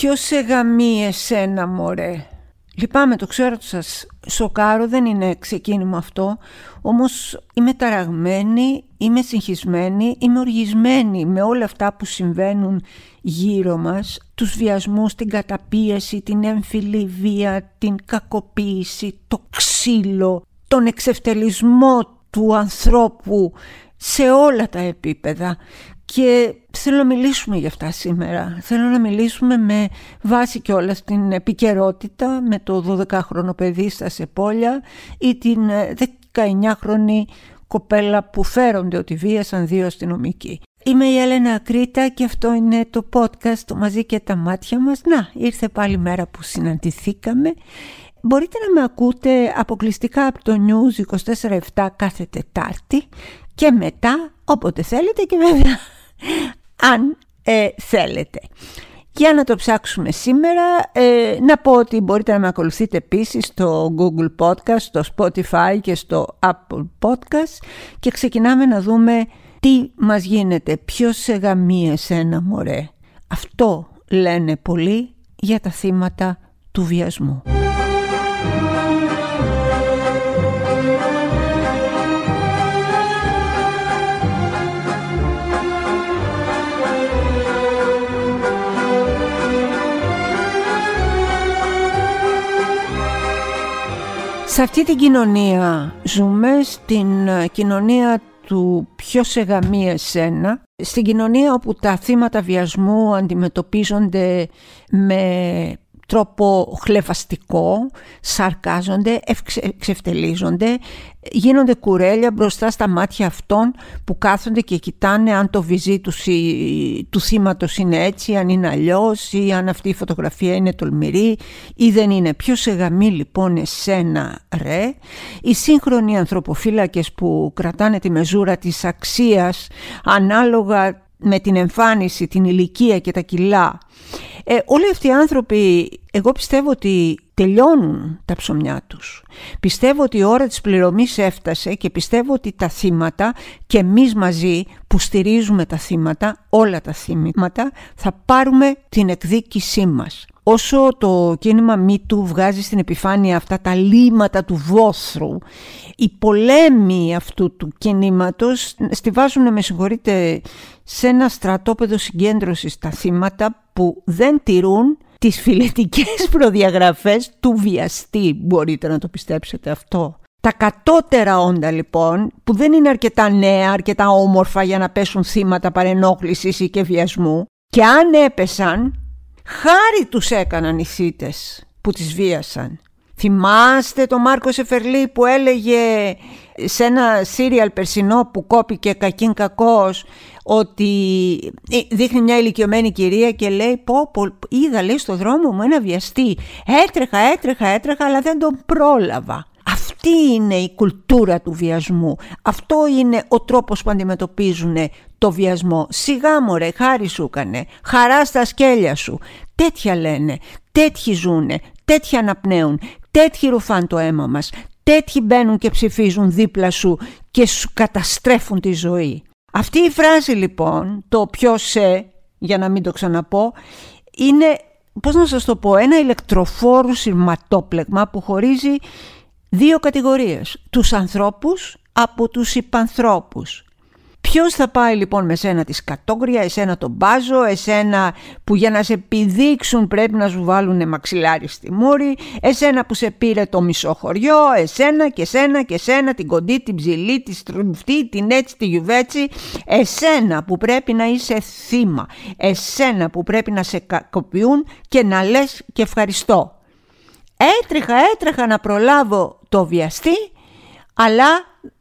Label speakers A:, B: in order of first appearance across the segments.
A: Ποιος σε γαμεί εσένα μωρέ; Λυπάμαι, το ξέρω ότι σας σοκάρω, δεν είναι ξεκίνημα αυτό, όμως είμαι ταραγμένη, είμαι συγχυσμένη, είμαι οργισμένη με όλα αυτά που συμβαίνουν γύρω μας, τους βιασμούς, την καταπίεση, την έμφυλη βία, την κακοποίηση, το ξύλο, τον εξευτελισμό του ανθρώπου σε όλα τα επίπεδα και θέλω να μιλήσουμε για αυτά σήμερα. Θέλω να μιλήσουμε με βάση και όλα την επικαιρότητα με το 12χρονο παιδί στα Σεπόλια ή την 19χρονη κοπέλα που φέρονται ότι βίασαν δύο αστυνομικοί. Είμαι η Έλενα Κρήτα και αυτό είναι το podcast το «Μαζί και τα μάτια μας». Να, ήρθε πάλι μέρα που συναντηθήκαμε. Μπορείτε να με ακούτε αποκλειστικά από το News 24-7 κάθε Τετάρτη και μετά όποτε θέλετε και βέβαια αν ε, θέλετε. Για να το ψάξουμε σήμερα, ε, να πω ότι μπορείτε να με ακολουθείτε επίσης στο Google Podcast, στο Spotify και στο Apple Podcast και ξεκινάμε να δούμε τι μας γίνεται, ποιος σε γαμεί εσένα μωρέ; Αυτό λένε πολλοί για τα θύματα του βιασμού. Σε αυτή την κοινωνία ζούμε, στην ε, κοινωνία του ποιος σε γαμεί εσένα, στην κοινωνία όπου τα θύματα βιασμού αντιμετωπίζονται με τρόπο χλεβαστικό, σαρκάζονται, εξευτελίζονται, γίνονται κουρέλια μπροστά στα μάτια αυτών που κάθονται και κοιτάνε αν το βυζί τους, του θύματος είναι έτσι, αν είναι αλλιώς ή αν αυτή η φωτογραφία είναι τολμηρή ή δεν είναι. Ποιος σε γαμεί λοιπόν εσένα ρε; Οι σύγχρονοι ανθρωποφύλακες που κρατάνε τη μεζούρα της αξίας ανάλογα με την εμφάνιση, την ηλικία και τα κιλά. Ε, όλοι αυτοί οι άνθρωποι, εγώ πιστεύω ότι τελειώνουν τα ψωμιά τους. Πιστεύω ότι η ώρα της πληρωμής έφτασε και πιστεύω ότι τα θύματα και εμείς μαζί που στηρίζουμε τα θύματα, όλα τα θύματα, θα πάρουμε την εκδίκησή μας. Όσο το κίνημα του βγάζει στην επιφάνεια αυτά τα λίματα του βόθρου, οι πολέμοι αυτού του κινήματος στηβάζουν, με συγχωρείτε, σε ένα στρατόπεδο συγκέντρωσης τα θύματα που δεν τηρούν τις φιλετικές προδιαγραφές του βιαστή. Μπορείτε να το πιστέψετε αυτό. Τα κατώτερα όντα λοιπόν, που δεν είναι αρκετά νέα, αρκετά όμορφα για να πέσουν θύματα παρενόχλησης ή και βιασμού, και αν έπεσαν, χάρη τους έκαναν οι θύτες που τις βίασαν. Θυμάστε το Μάρκο Σεφερλί που έλεγε σε ένα σύριαλ περσινό που κόπηκε κακήν κακός ότι ε, δείχνει μια ηλικιωμένη κυρία και λέει πω, πω είδα λέει στο δρόμο μου ένα βιαστή. Έτρεχα έτρεχα έτρεχα αλλά δεν τον πρόλαβα αυτή είναι η κουλτούρα του βιασμού. Αυτό είναι ο τρόπος που αντιμετωπίζουν το βιασμό. Σιγά μωρέ χάρη σου κανε χαρά στα σκέλια σου τέτοια λένε. Τέτοιοι ζουνε τέτοια αναπνέουν τέτοιοι ρουφάν το αίμα μας τέτοιοι μπαίνουν και ψηφίζουν δίπλα σου και σου καταστρέφουν τη ζωή αυτή η φράση λοιπόν, το ποιος σε, για να μην το ξαναπώ, είναι, πώς να σας το πω, ένα ηλεκτροφόρου σειρματόπλεγμα που χωρίζει δύο κατηγορίες. Τους ανθρώπους από τους υπανθρώπους. Ποιος θα πάει λοιπόν με σένα τη σκατόγρια, εσένα τον μπάζο, εσένα που για να σε επιδείξουν πρέπει να σου βάλουν μαξιλάρι στη μούρη, εσένα που σε πήρε το μισό χωριό, εσένα και εσένα και εσένα, την κοντή, την ψηλή, τη στρουφτή, την έτσι, τη γιουβέτσι, εσένα που πρέπει να είσαι θύμα, εσένα που πρέπει να σε κακοποιούν και να λες και ευχαριστώ. Έτρεχα, έτρεχα να προλάβω το βιαστή, αλλά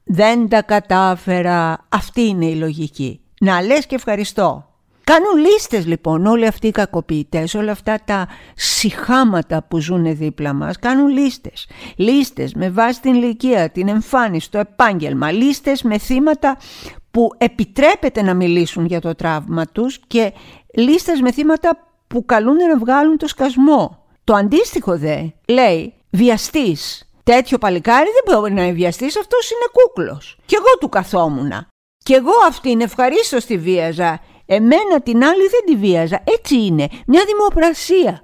A: δεν τα κατάφερα. Αυτή είναι η λογική. Να λες και ευχαριστώ. Κάνουν λίστες λοιπόν όλοι αυτοί οι κακοποιητές, όλα αυτά τα συχάματα που ζουν δίπλα μας, κάνουν λίστες. Λίστες με βάση την ηλικία, την εμφάνιση, το επάγγελμα, λίστες με θύματα που επιτρέπεται να μιλήσουν για το τραύμα τους και λίστες με θύματα που καλούν να βγάλουν το σκασμό. Το αντίστοιχο δε λέει βιαστής τέτοιο παλικάρι δεν μπορεί να είναι βιαστής, αυτός είναι κούκλος. Κι εγώ του καθόμουνα. Κι εγώ αυτήν ευχαρίστως τη βίαζα. Εμένα την άλλη δεν τη βίαζα. Έτσι είναι. Μια δημοπρασία.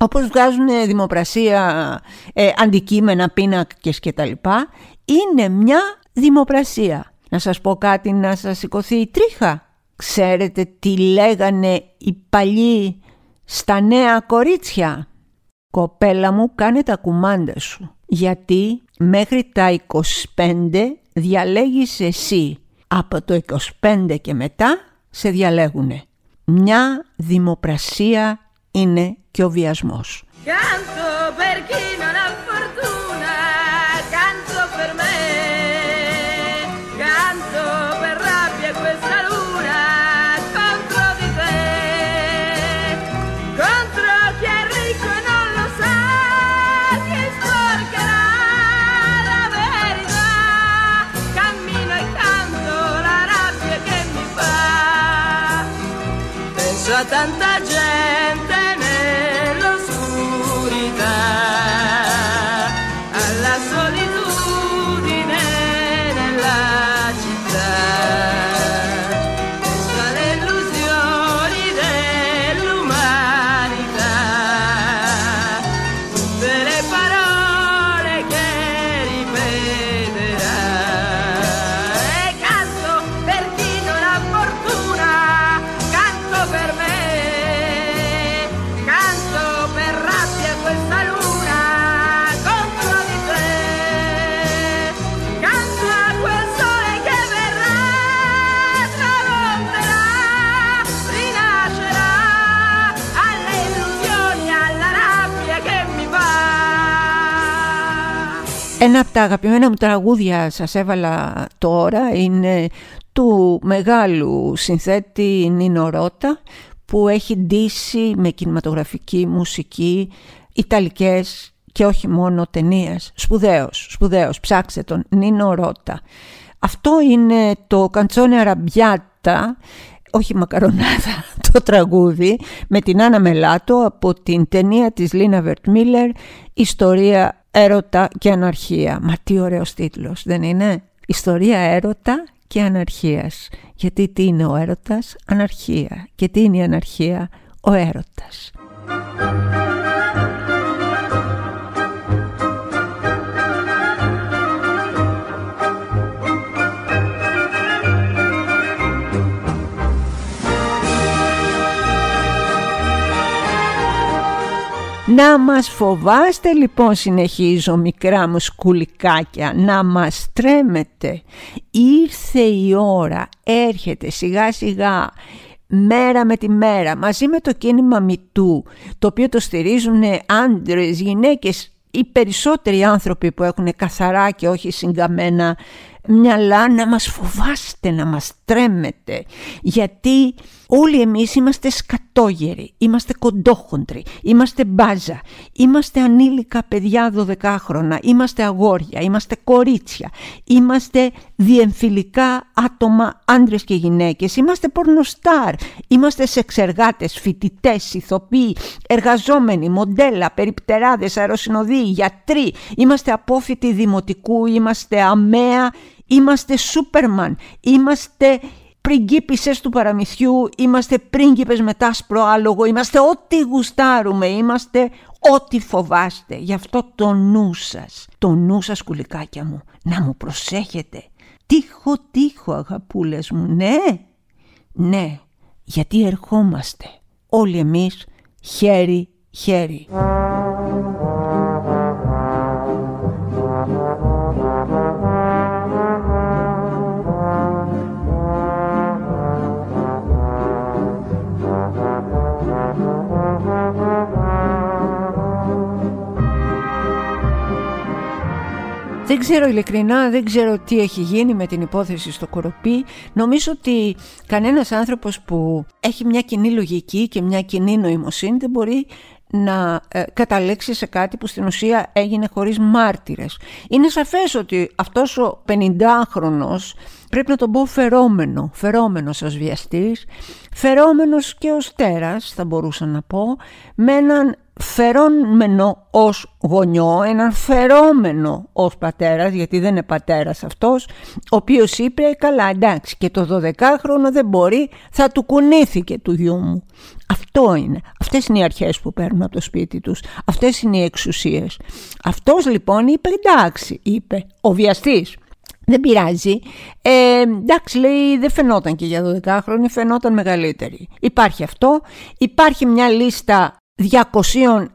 A: Όπως βγάζουν δημοπρασία ε, αντικείμενα, πίνακες και τα λοιπά, είναι μια δημοπρασία. Να σας πω κάτι να σας σηκωθεί η τρίχα. Ξέρετε τι λέγανε οι παλιοί στα νέα κορίτσια; Κοπέλα μου κάνε τα κουμάντα σου. Γιατί μέχρι τα 25 διαλέγεις εσύ. Από το 25 και μετά σε διαλέγουνε. Μια δημοπρασία είναι και ο βιασμός.
B: Tanta gente
A: Ένα από τα αγαπημένα μου τραγούδια σας έβαλα τώρα είναι του μεγάλου συνθέτη Νίνο Ρώτα που έχει ντύσει με κινηματογραφική μουσική Ιταλικές και όχι μόνο ταινίες. Σπουδαίος, σπουδαίος, ψάξτε τον, Νίνο Ρώτα. Αυτό είναι το καντσόνε αραμπιάτα, όχι μακαρονάδα, το τραγούδι με την Άννα Μελάτο από την ταινία της Λίνα Βερτμίλερ «Ιστορία έρωτα και αναρχία. Μα τι ωραίος τίτλος, δεν είναι; Ιστορία έρωτα και αναρχίας. Γιατί τι είναι ο έρωτας; Αναρχία. Και τι είναι η αναρχία; Ο έρωτας. Να μας φοβάστε λοιπόν συνεχίζω μικρά μου σκουλικάκια Να μας τρέμετε. Ήρθε η ώρα Έρχεται σιγά σιγά Μέρα με τη μέρα Μαζί με το κίνημα Μητού Το οποίο το στηρίζουν άντρες, γυναίκες Οι περισσότεροι άνθρωποι που έχουν καθαρά και όχι συγκαμμένα μυαλά να μας φοβάστε, να μας τρέμετε. Γιατί όλοι εμείς είμαστε σκατόγεροι, είμαστε κοντόχοντροι, είμαστε μπάζα, είμαστε ανήλικα παιδιά 12 χρόνια, είμαστε αγόρια, είμαστε κορίτσια, είμαστε διεμφυλικά άτομα άντρες και γυναίκες, είμαστε πορνοστάρ, είμαστε σεξεργάτες, φοιτητές, ηθοποιοί, εργαζόμενοι, μοντέλα, περιπτεράδες, αεροσυνοδοί, γιατροί, είμαστε απόφοιτοι δημοτικού, είμαστε αμαία, Είμαστε Σούπερμαν, είμαστε πριγκίπισσες του παραμυθιού, είμαστε πρίγκιπες με τάσπρο άλογο, είμαστε ό,τι γουστάρουμε, είμαστε ό,τι φοβάστε. Γι' αυτό το νου σας, το νου σας κουλικάκια μου, να μου προσέχετε. Τύχο, τύχο αγαπούλες μου, ναι, ναι, γιατί ερχόμαστε. Όλοι εμείς χέρι, Δεν ξέρω ειλικρινά, δεν ξέρω τι έχει γίνει με την υπόθεση στο Κοροπή. Νομίζω ότι κανένας άνθρωπος που έχει μια κοινή λογική και μια κοινή νοημοσύνη δεν μπορεί να ε, καταλέξει σε κάτι που στην ουσία έγινε χωρίς μάρτυρες. Είναι σαφές ότι αυτός ο 50χρονος πρέπει να τον πω φερόμενο, φερόμενος ως βιαστής, φερόμενος και ως τέρας θα μπορούσα να πω, με έναν φερόμενο ως γονιό, έναν φερόμενο ως πατέρας, γιατί δεν είναι πατέρας αυτός, ο οποίος είπε καλά εντάξει και το 12χρονο δεν μπορεί, θα του κουνήθηκε του γιού μου. Αυτό είναι. Αυτές είναι οι αρχές που παίρνουν από το σπίτι τους. Αυτές είναι οι εξουσίες. Αυτός λοιπόν είπε εντάξει, είπε ο βιαστής. Δεν πειράζει. Ε, εντάξει, λέει, δεν φαινόταν και για 12 χρόνια, φαινόταν μεγαλύτερη. Υπάρχει αυτό. Υπάρχει μια λίστα 213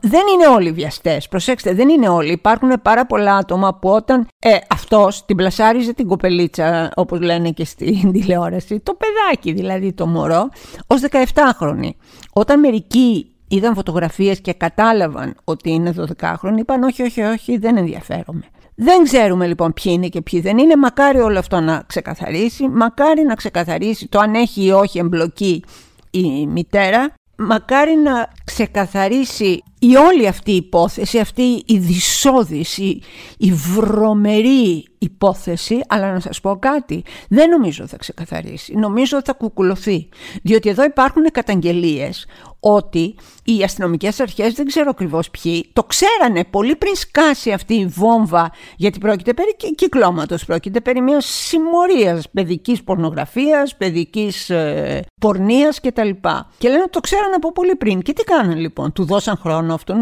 A: δεν είναι όλοι βιαστές, προσέξτε δεν είναι όλοι, υπάρχουν πάρα πολλά άτομα που όταν ε, αυτός την πλασάριζε την κοπελίτσα όπως λένε και στην τηλεόραση, το παιδάκι δηλαδή το μωρό, ως 17χρονη. Όταν μερικοί είδαν φωτογραφίες και κατάλαβαν ότι είναι 12χρονοι είπαν όχι όχι όχι δεν ενδιαφέρομαι. Δεν ξέρουμε λοιπόν ποιοι είναι και ποιοι δεν είναι, μακάρι όλο αυτό να ξεκαθαρίσει, μακάρι να ξεκαθαρίσει το αν έχει ή όχι εμπλοκή η μητέρα. Μακάρι να ξεκαθαρίσει η όλη αυτή η υπόθεση, αυτή η δυσόδηση, η βρωμερή υπόθεση, αλλά να σας πω κάτι, δεν νομίζω θα ξεκαθαρίσει, νομίζω θα κουκουλωθεί. Διότι εδώ υπάρχουν καταγγελίες ότι οι αστυνομικές αρχές, δεν ξέρω ακριβώς ποιοι, το ξέρανε πολύ πριν σκάσει αυτή η βόμβα, γιατί πρόκειται περί κυκλώματος, πρόκειται περί μιας συμμορίας παιδικής πορνογραφίας, παιδικής ε, πορνείας κτλ. Και λένε ότι το ξέρανε από πολύ πριν. Και τι κάνανε λοιπόν, του δώσαν χρόνο αυτού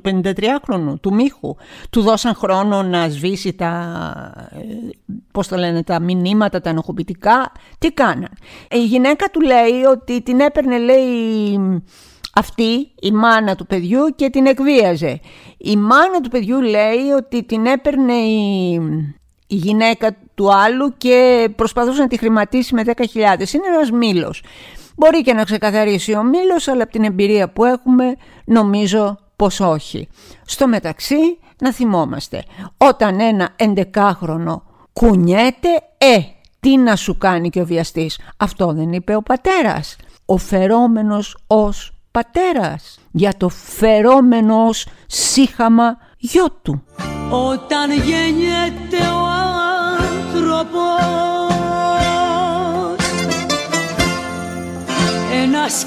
A: του 53χρονου, του Μίχου, του δώσαν χρόνο να σβήσει τα, ε, πώς το λένε, τα μηνύματα, τα ενοχοποιητικά. Τι κάνανε. Η γυναίκα του λέει ότι την έπαιρνε, λέει, αυτή η μάνα του παιδιού και την εκβίαζε. Η μάνα του παιδιού λέει ότι την έπαιρνε η, η γυναίκα του άλλου και προσπαθούσε να τη χρηματίσει με 10.000. Είναι ένας μήλος. Μπορεί και να ξεκαθαρίσει ο μήλος, αλλά από την εμπειρία που έχουμε νομίζω πως όχι. Στο μεταξύ να θυμόμαστε, όταν ένα 11χρονο κουνιέται, ε, τι να σου κάνει και ο βιαστής. Αυτό δεν είπε ο πατέρας. Ο φερόμενος ως πατέρας για το φερόμενο ως σύχαμα γιο του.
C: Όταν γεννιέται ο άνθρωπος ένας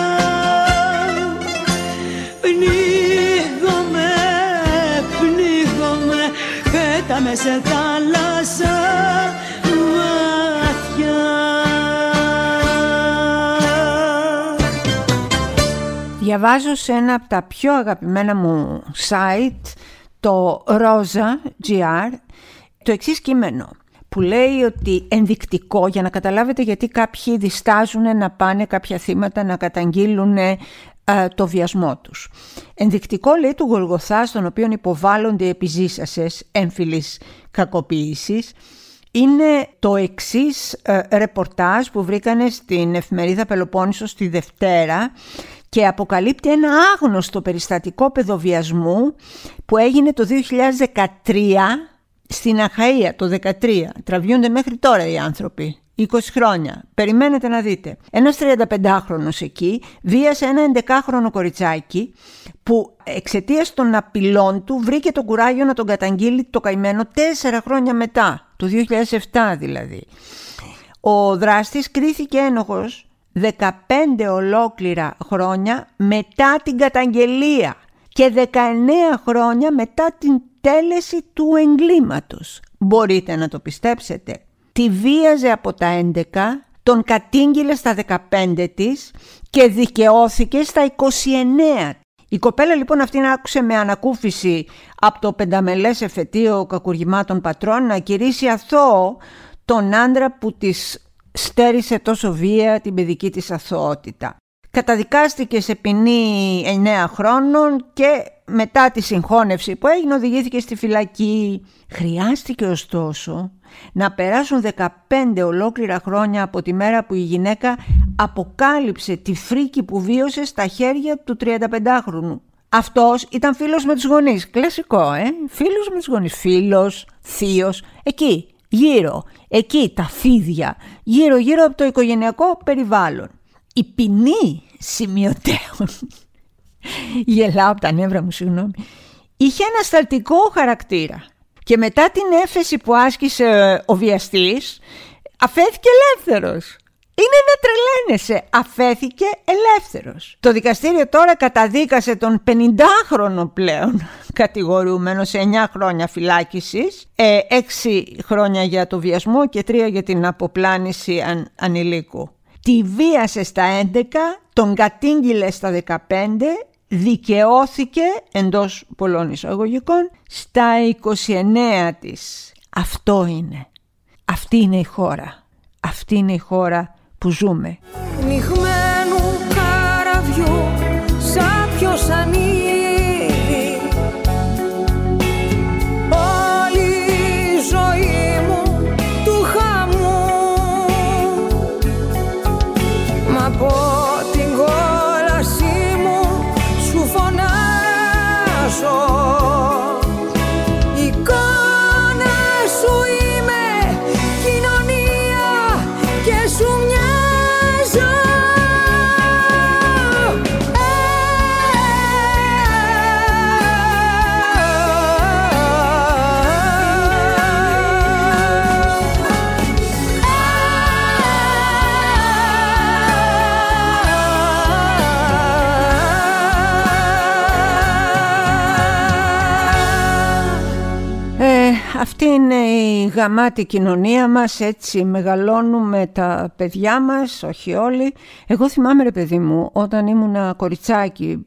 C: πέταμε σε θάλασσα βαθιά
A: Διαβάζω σε ένα από τα πιο αγαπημένα μου site, το Rosa GR, το εξής κείμενο που λέει ότι ενδεικτικό για να καταλάβετε γιατί κάποιοι διστάζουν να πάνε κάποια θύματα να καταγγείλουν ε, το βιασμό τους. Ενδεικτικό λέει του Γολγοθά στον οποίο υποβάλλονται επιζήσασες έμφυλης κακοποίησης είναι το εξής ε, ρεπορτάζ που βρήκανε στην εφημερίδα Πελοπόννησος τη Δευτέρα και αποκαλύπτει ένα άγνωστο περιστατικό παιδοβιασμού που έγινε το 2013 στην Αχαΐα το 13 τραβιούνται μέχρι τώρα οι άνθρωποι. 20 χρόνια. Περιμένετε να δείτε. Ένας 35χρονος εκεί βίασε ένα 11χρονο κοριτσάκι που εξαιτίας των απειλών του βρήκε το κουράγιο να τον καταγγείλει το καημένο 4 χρόνια μετά, το 2007 δηλαδή. Ο δράστης κρίθηκε ένοχος 15 ολόκληρα χρόνια μετά την καταγγελία και 19 χρόνια μετά την τέλεση του εγκλήματος. Μπορείτε να το πιστέψετε. Τη βίαζε από τα 11, τον κατήγγειλε στα 15 της και δικαιώθηκε στα 29. Η κοπέλα λοιπόν αυτήν άκουσε με ανακούφιση από το πενταμελές εφετείο κακουργημάτων πατρών να κηρύσει αθώο τον άντρα που της στέρισε τόσο βία την παιδική της αθωότητα. Καταδικάστηκε σε ποινή 9 χρόνων και μετά τη συγχώνευση που έγινε οδηγήθηκε στη φυλακή. Χρειάστηκε ωστόσο να περάσουν 15 ολόκληρα χρόνια από τη μέρα που η γυναίκα αποκάλυψε τη φρίκη που βίωσε στα χέρια του 35χρονου. Αυτός ήταν φίλος με τους γονείς. Κλασικό, ε; Φίλος με τους γονείς. Φίλος, θείος. Εκεί, γύρω. Εκεί, τα φίδια. Γύρω, γύρω από το οικογενειακό περιβάλλον. Η ποινή σημειωτέων. Γελάω από τα νεύρα μου, συγγνώμη. Είχε ένα σταλτικό χαρακτήρα. Και μετά την έφεση που άσκησε ο βιαστής, αφέθηκε ελεύθερος. Είναι να τρελαίνεσαι. Αφέθηκε ελεύθερος. Το δικαστήριο τώρα καταδίκασε τον 50χρονο πλέον κατηγορούμενο σε 9 χρόνια φυλάκισης, 6 ε, χρόνια για το βιασμό και 3 για την αποπλάνηση αν, ανηλίκου. Τη βίασε στα 11, τον κατήγγειλε στα 15, δικαιώθηκε εντός πολλών εισαγωγικών στα 29 της. Αυτό είναι. Αυτή είναι η χώρα. Αυτή είναι η χώρα που ζούμε.
D: Νυχμένου καραβιού σαν
A: ποιος είναι η γαμάτη κοινωνία μας, έτσι μεγαλώνουμε τα παιδιά μας, όχι όλοι. Εγώ θυμάμαι ρε παιδί μου, όταν ήμουν κοριτσάκι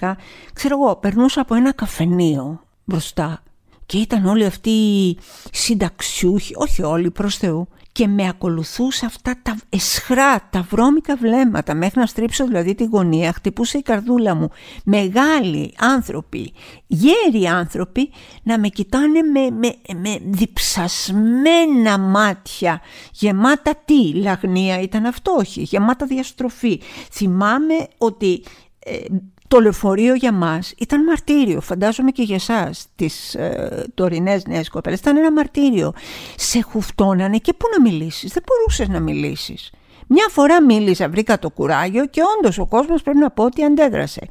A: 10-12, ξέρω εγώ, περνούσα από ένα καφενείο μπροστά και ήταν όλοι αυτοί οι συνταξιούχοι, όχι όλοι προς Θεού, και με ακολουθούσε αυτά τα εσχρά, τα βρώμικα βλέμματα μέχρι να στρίψω δηλαδή τη γωνία, χτυπούσε η καρδούλα μου. Μεγάλοι άνθρωποι, γέροι άνθρωποι να με κοιτάνε με, με, με διψασμένα μάτια, γεμάτα τι, λαγνία ήταν αυτό, όχι, γεμάτα διαστροφή. Θυμάμαι ότι ε, το λεωφορείο για μας ήταν μαρτύριο, φαντάζομαι και για εσάς τις ε, τωρινές νέες κοπέλες, ήταν ένα μαρτύριο. Σε χουφτώνανε και πού να μιλήσεις, δεν μπορούσες να μιλήσεις. Μια φορά μίλησα, βρήκα το κουράγιο και όντως ο κόσμος πρέπει να πω ότι αντέδρασε.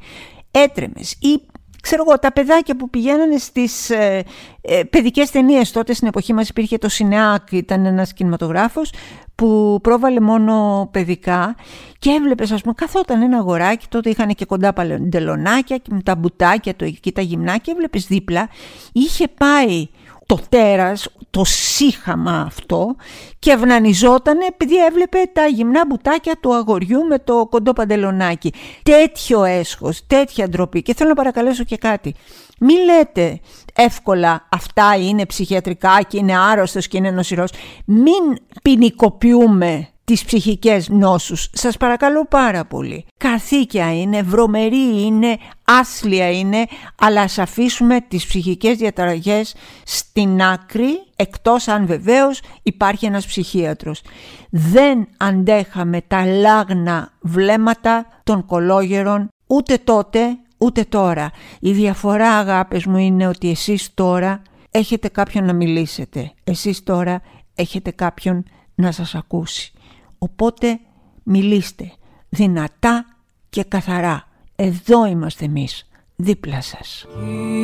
A: Έτρεμες ή ξέρω εγώ, τα παιδάκια που πηγαίνανε στις ε, ε, παιδικές ταινίες τότε στην εποχή μας υπήρχε το Σινεάκ, ήταν ένας κινηματογράφος που πρόβαλε μόνο παιδικά και έβλεπες, ας πούμε, καθόταν ένα αγοράκι, τότε είχαν και κοντά παλαιοντελονάκια και με τα μπουτάκια το εκεί τα γυμνάκια, έβλεπες δίπλα, είχε πάει το τέρας, το σύχαμα αυτό και ευνανιζότανε επειδή έβλεπε τα γυμνά μπουτάκια του αγοριού με το κοντό παντελονάκι. Τέτοιο έσχος, τέτοια ντροπή. Και θέλω να παρακαλέσω και κάτι. Μη λέτε εύκολα αυτά είναι ψυχιατρικά και είναι άρρωστος και είναι νοσηρός. Μην ποινικοποιούμε τις ψυχικές νόσους. Σας παρακαλώ πάρα πολύ. Καθήκια είναι, βρωμερή είναι, άσλια είναι, αλλά ας αφήσουμε τις ψυχικές διαταραγές στην άκρη, εκτός αν βεβαίως υπάρχει ένας ψυχίατρος. Δεν αντέχαμε τα λάγνα βλέμματα των κολόγερων ούτε τότε ούτε τώρα. Η διαφορά αγάπες μου είναι ότι εσείς τώρα έχετε κάποιον να μιλήσετε. Εσείς τώρα έχετε κάποιον να σας ακούσει. Οπότε μιλήστε δυνατά και καθαρά. Εδώ είμαστε εμείς, δίπλα σας.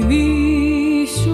A: Μια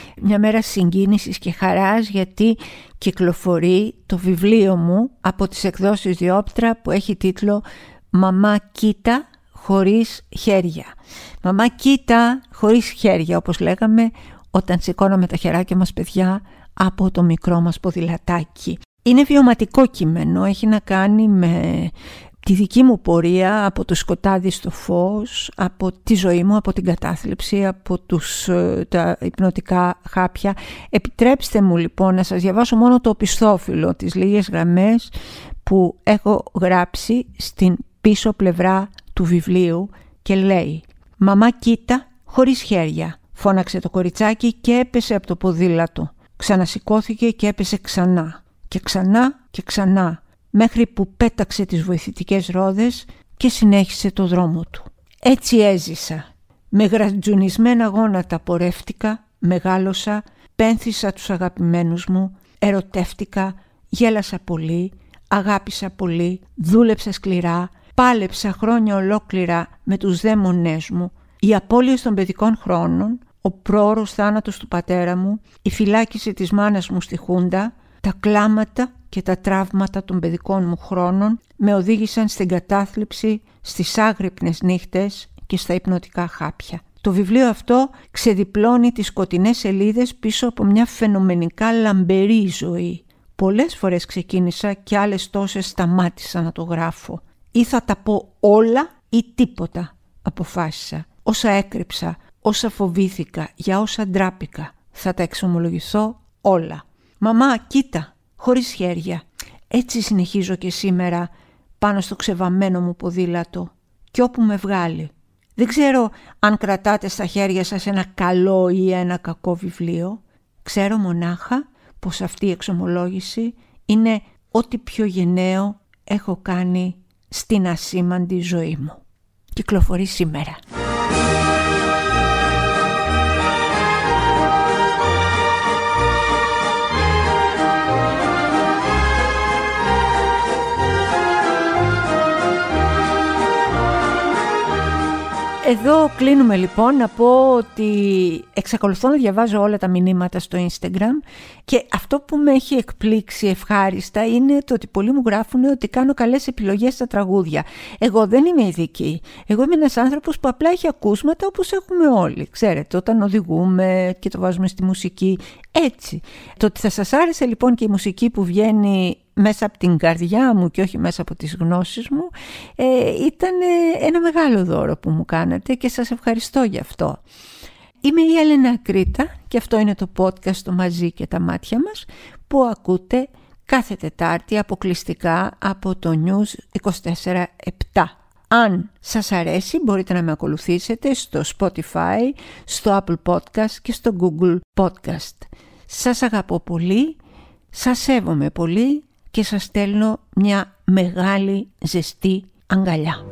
A: μια μέρα συγκίνησης και χαράς γιατί κυκλοφορεί το βιβλίο μου από τις εκδόσεις Διόπτρα που έχει τίτλο «Μαμά κοίτα χωρίς χέρια». «Μαμά κοίτα χωρίς χέρια» όπως λέγαμε όταν σηκώναμε τα χεράκια μας παιδιά από το μικρό μας ποδηλατάκι. Είναι βιωματικό κείμενο, έχει να κάνει με τη δική μου πορεία από το σκοτάδι στο φως, από τη ζωή μου, από την κατάθλιψη, από τους, ε, τα υπνοτικά χάπια. Επιτρέψτε μου λοιπόν να σας διαβάσω μόνο το οπισθόφυλλο, τις λίγες γραμμές που έχω γράψει στην πίσω πλευρά του βιβλίου και λέει «Μαμά κοίτα χωρίς χέρια», φώναξε το κοριτσάκι και έπεσε από το ποδήλατο. Ξανασηκώθηκε και έπεσε ξανά και ξανά και ξανά μέχρι που πέταξε τις βοηθητικές ρόδες και συνέχισε το δρόμο του. Έτσι έζησα. Με γρατζουνισμένα γόνατα πορεύτηκα, μεγάλωσα, πένθησα τους αγαπημένους μου, ερωτεύτηκα, γέλασα πολύ, αγάπησα πολύ, δούλεψα σκληρά, πάλεψα χρόνια ολόκληρα με τους δαίμονές μου, οι απώλειες των παιδικών χρόνων, ο πρόωρος θάνατος του πατέρα μου, η φυλάκιση της μάνας μου στη Χούντα, τα κλάματα και τα τραύματα των παιδικών μου χρόνων με οδήγησαν στην κατάθλιψη, στις άγρυπνες νύχτες και στα υπνοτικά χάπια. Το βιβλίο αυτό ξεδιπλώνει τις σκοτεινές σελίδες πίσω από μια φαινομενικά λαμπερή ζωή. Πολλές φορές ξεκίνησα και άλλες τόσες σταμάτησα να το γράφω. Ή θα τα πω όλα ή τίποτα, αποφάσισα. Όσα έκρυψα, όσα φοβήθηκα, για όσα ντράπηκα. Θα τα εξομολογηθώ όλα. «Μαμά, κοίτα, χωρίς χέρια. Έτσι συνεχίζω και σήμερα πάνω στο ξεβαμμένο μου ποδήλατο και όπου με βγάλει. Δεν ξέρω αν κρατάτε στα χέρια σας ένα καλό ή ένα κακό βιβλίο. Ξέρω μονάχα πως αυτή η εξομολόγηση είναι ό,τι πιο γενναίο έχω κάνει στην ασήμαντη ζωή μου. Κυκλοφορεί σήμερα. Εδώ κλείνουμε λοιπόν να πω ότι εξακολουθώ να διαβάζω όλα τα μηνύματα στο Instagram και αυτό που με έχει εκπλήξει ευχάριστα είναι το ότι πολλοί μου γράφουν ότι κάνω καλές επιλογές στα τραγούδια. Εγώ δεν είμαι ειδική. Εγώ είμαι ένας άνθρωπος που απλά έχει ακούσματα όπως έχουμε όλοι. Ξέρετε, όταν οδηγούμε και το βάζουμε στη μουσική έτσι. Το ότι θα σας άρεσε λοιπόν και η μουσική που βγαίνει μέσα από την καρδιά μου και όχι μέσα από τις γνώσεις μου ε, ήταν ένα μεγάλο δώρο που μου κάνατε και σας ευχαριστώ γι' αυτό. Είμαι η Έλενα Κρήτα και αυτό είναι το podcast το «Μαζί και τα μάτια μας» που ακούτε κάθε Τετάρτη αποκλειστικά από το News 24-7. Αν σας αρέσει μπορείτε να με ακολουθήσετε στο Spotify, στο Apple Podcast και στο Google Podcast. Σας αγαπώ πολύ, σας σέβομαι πολύ και σας στέλνω μια μεγάλη ζεστή αγκαλιά.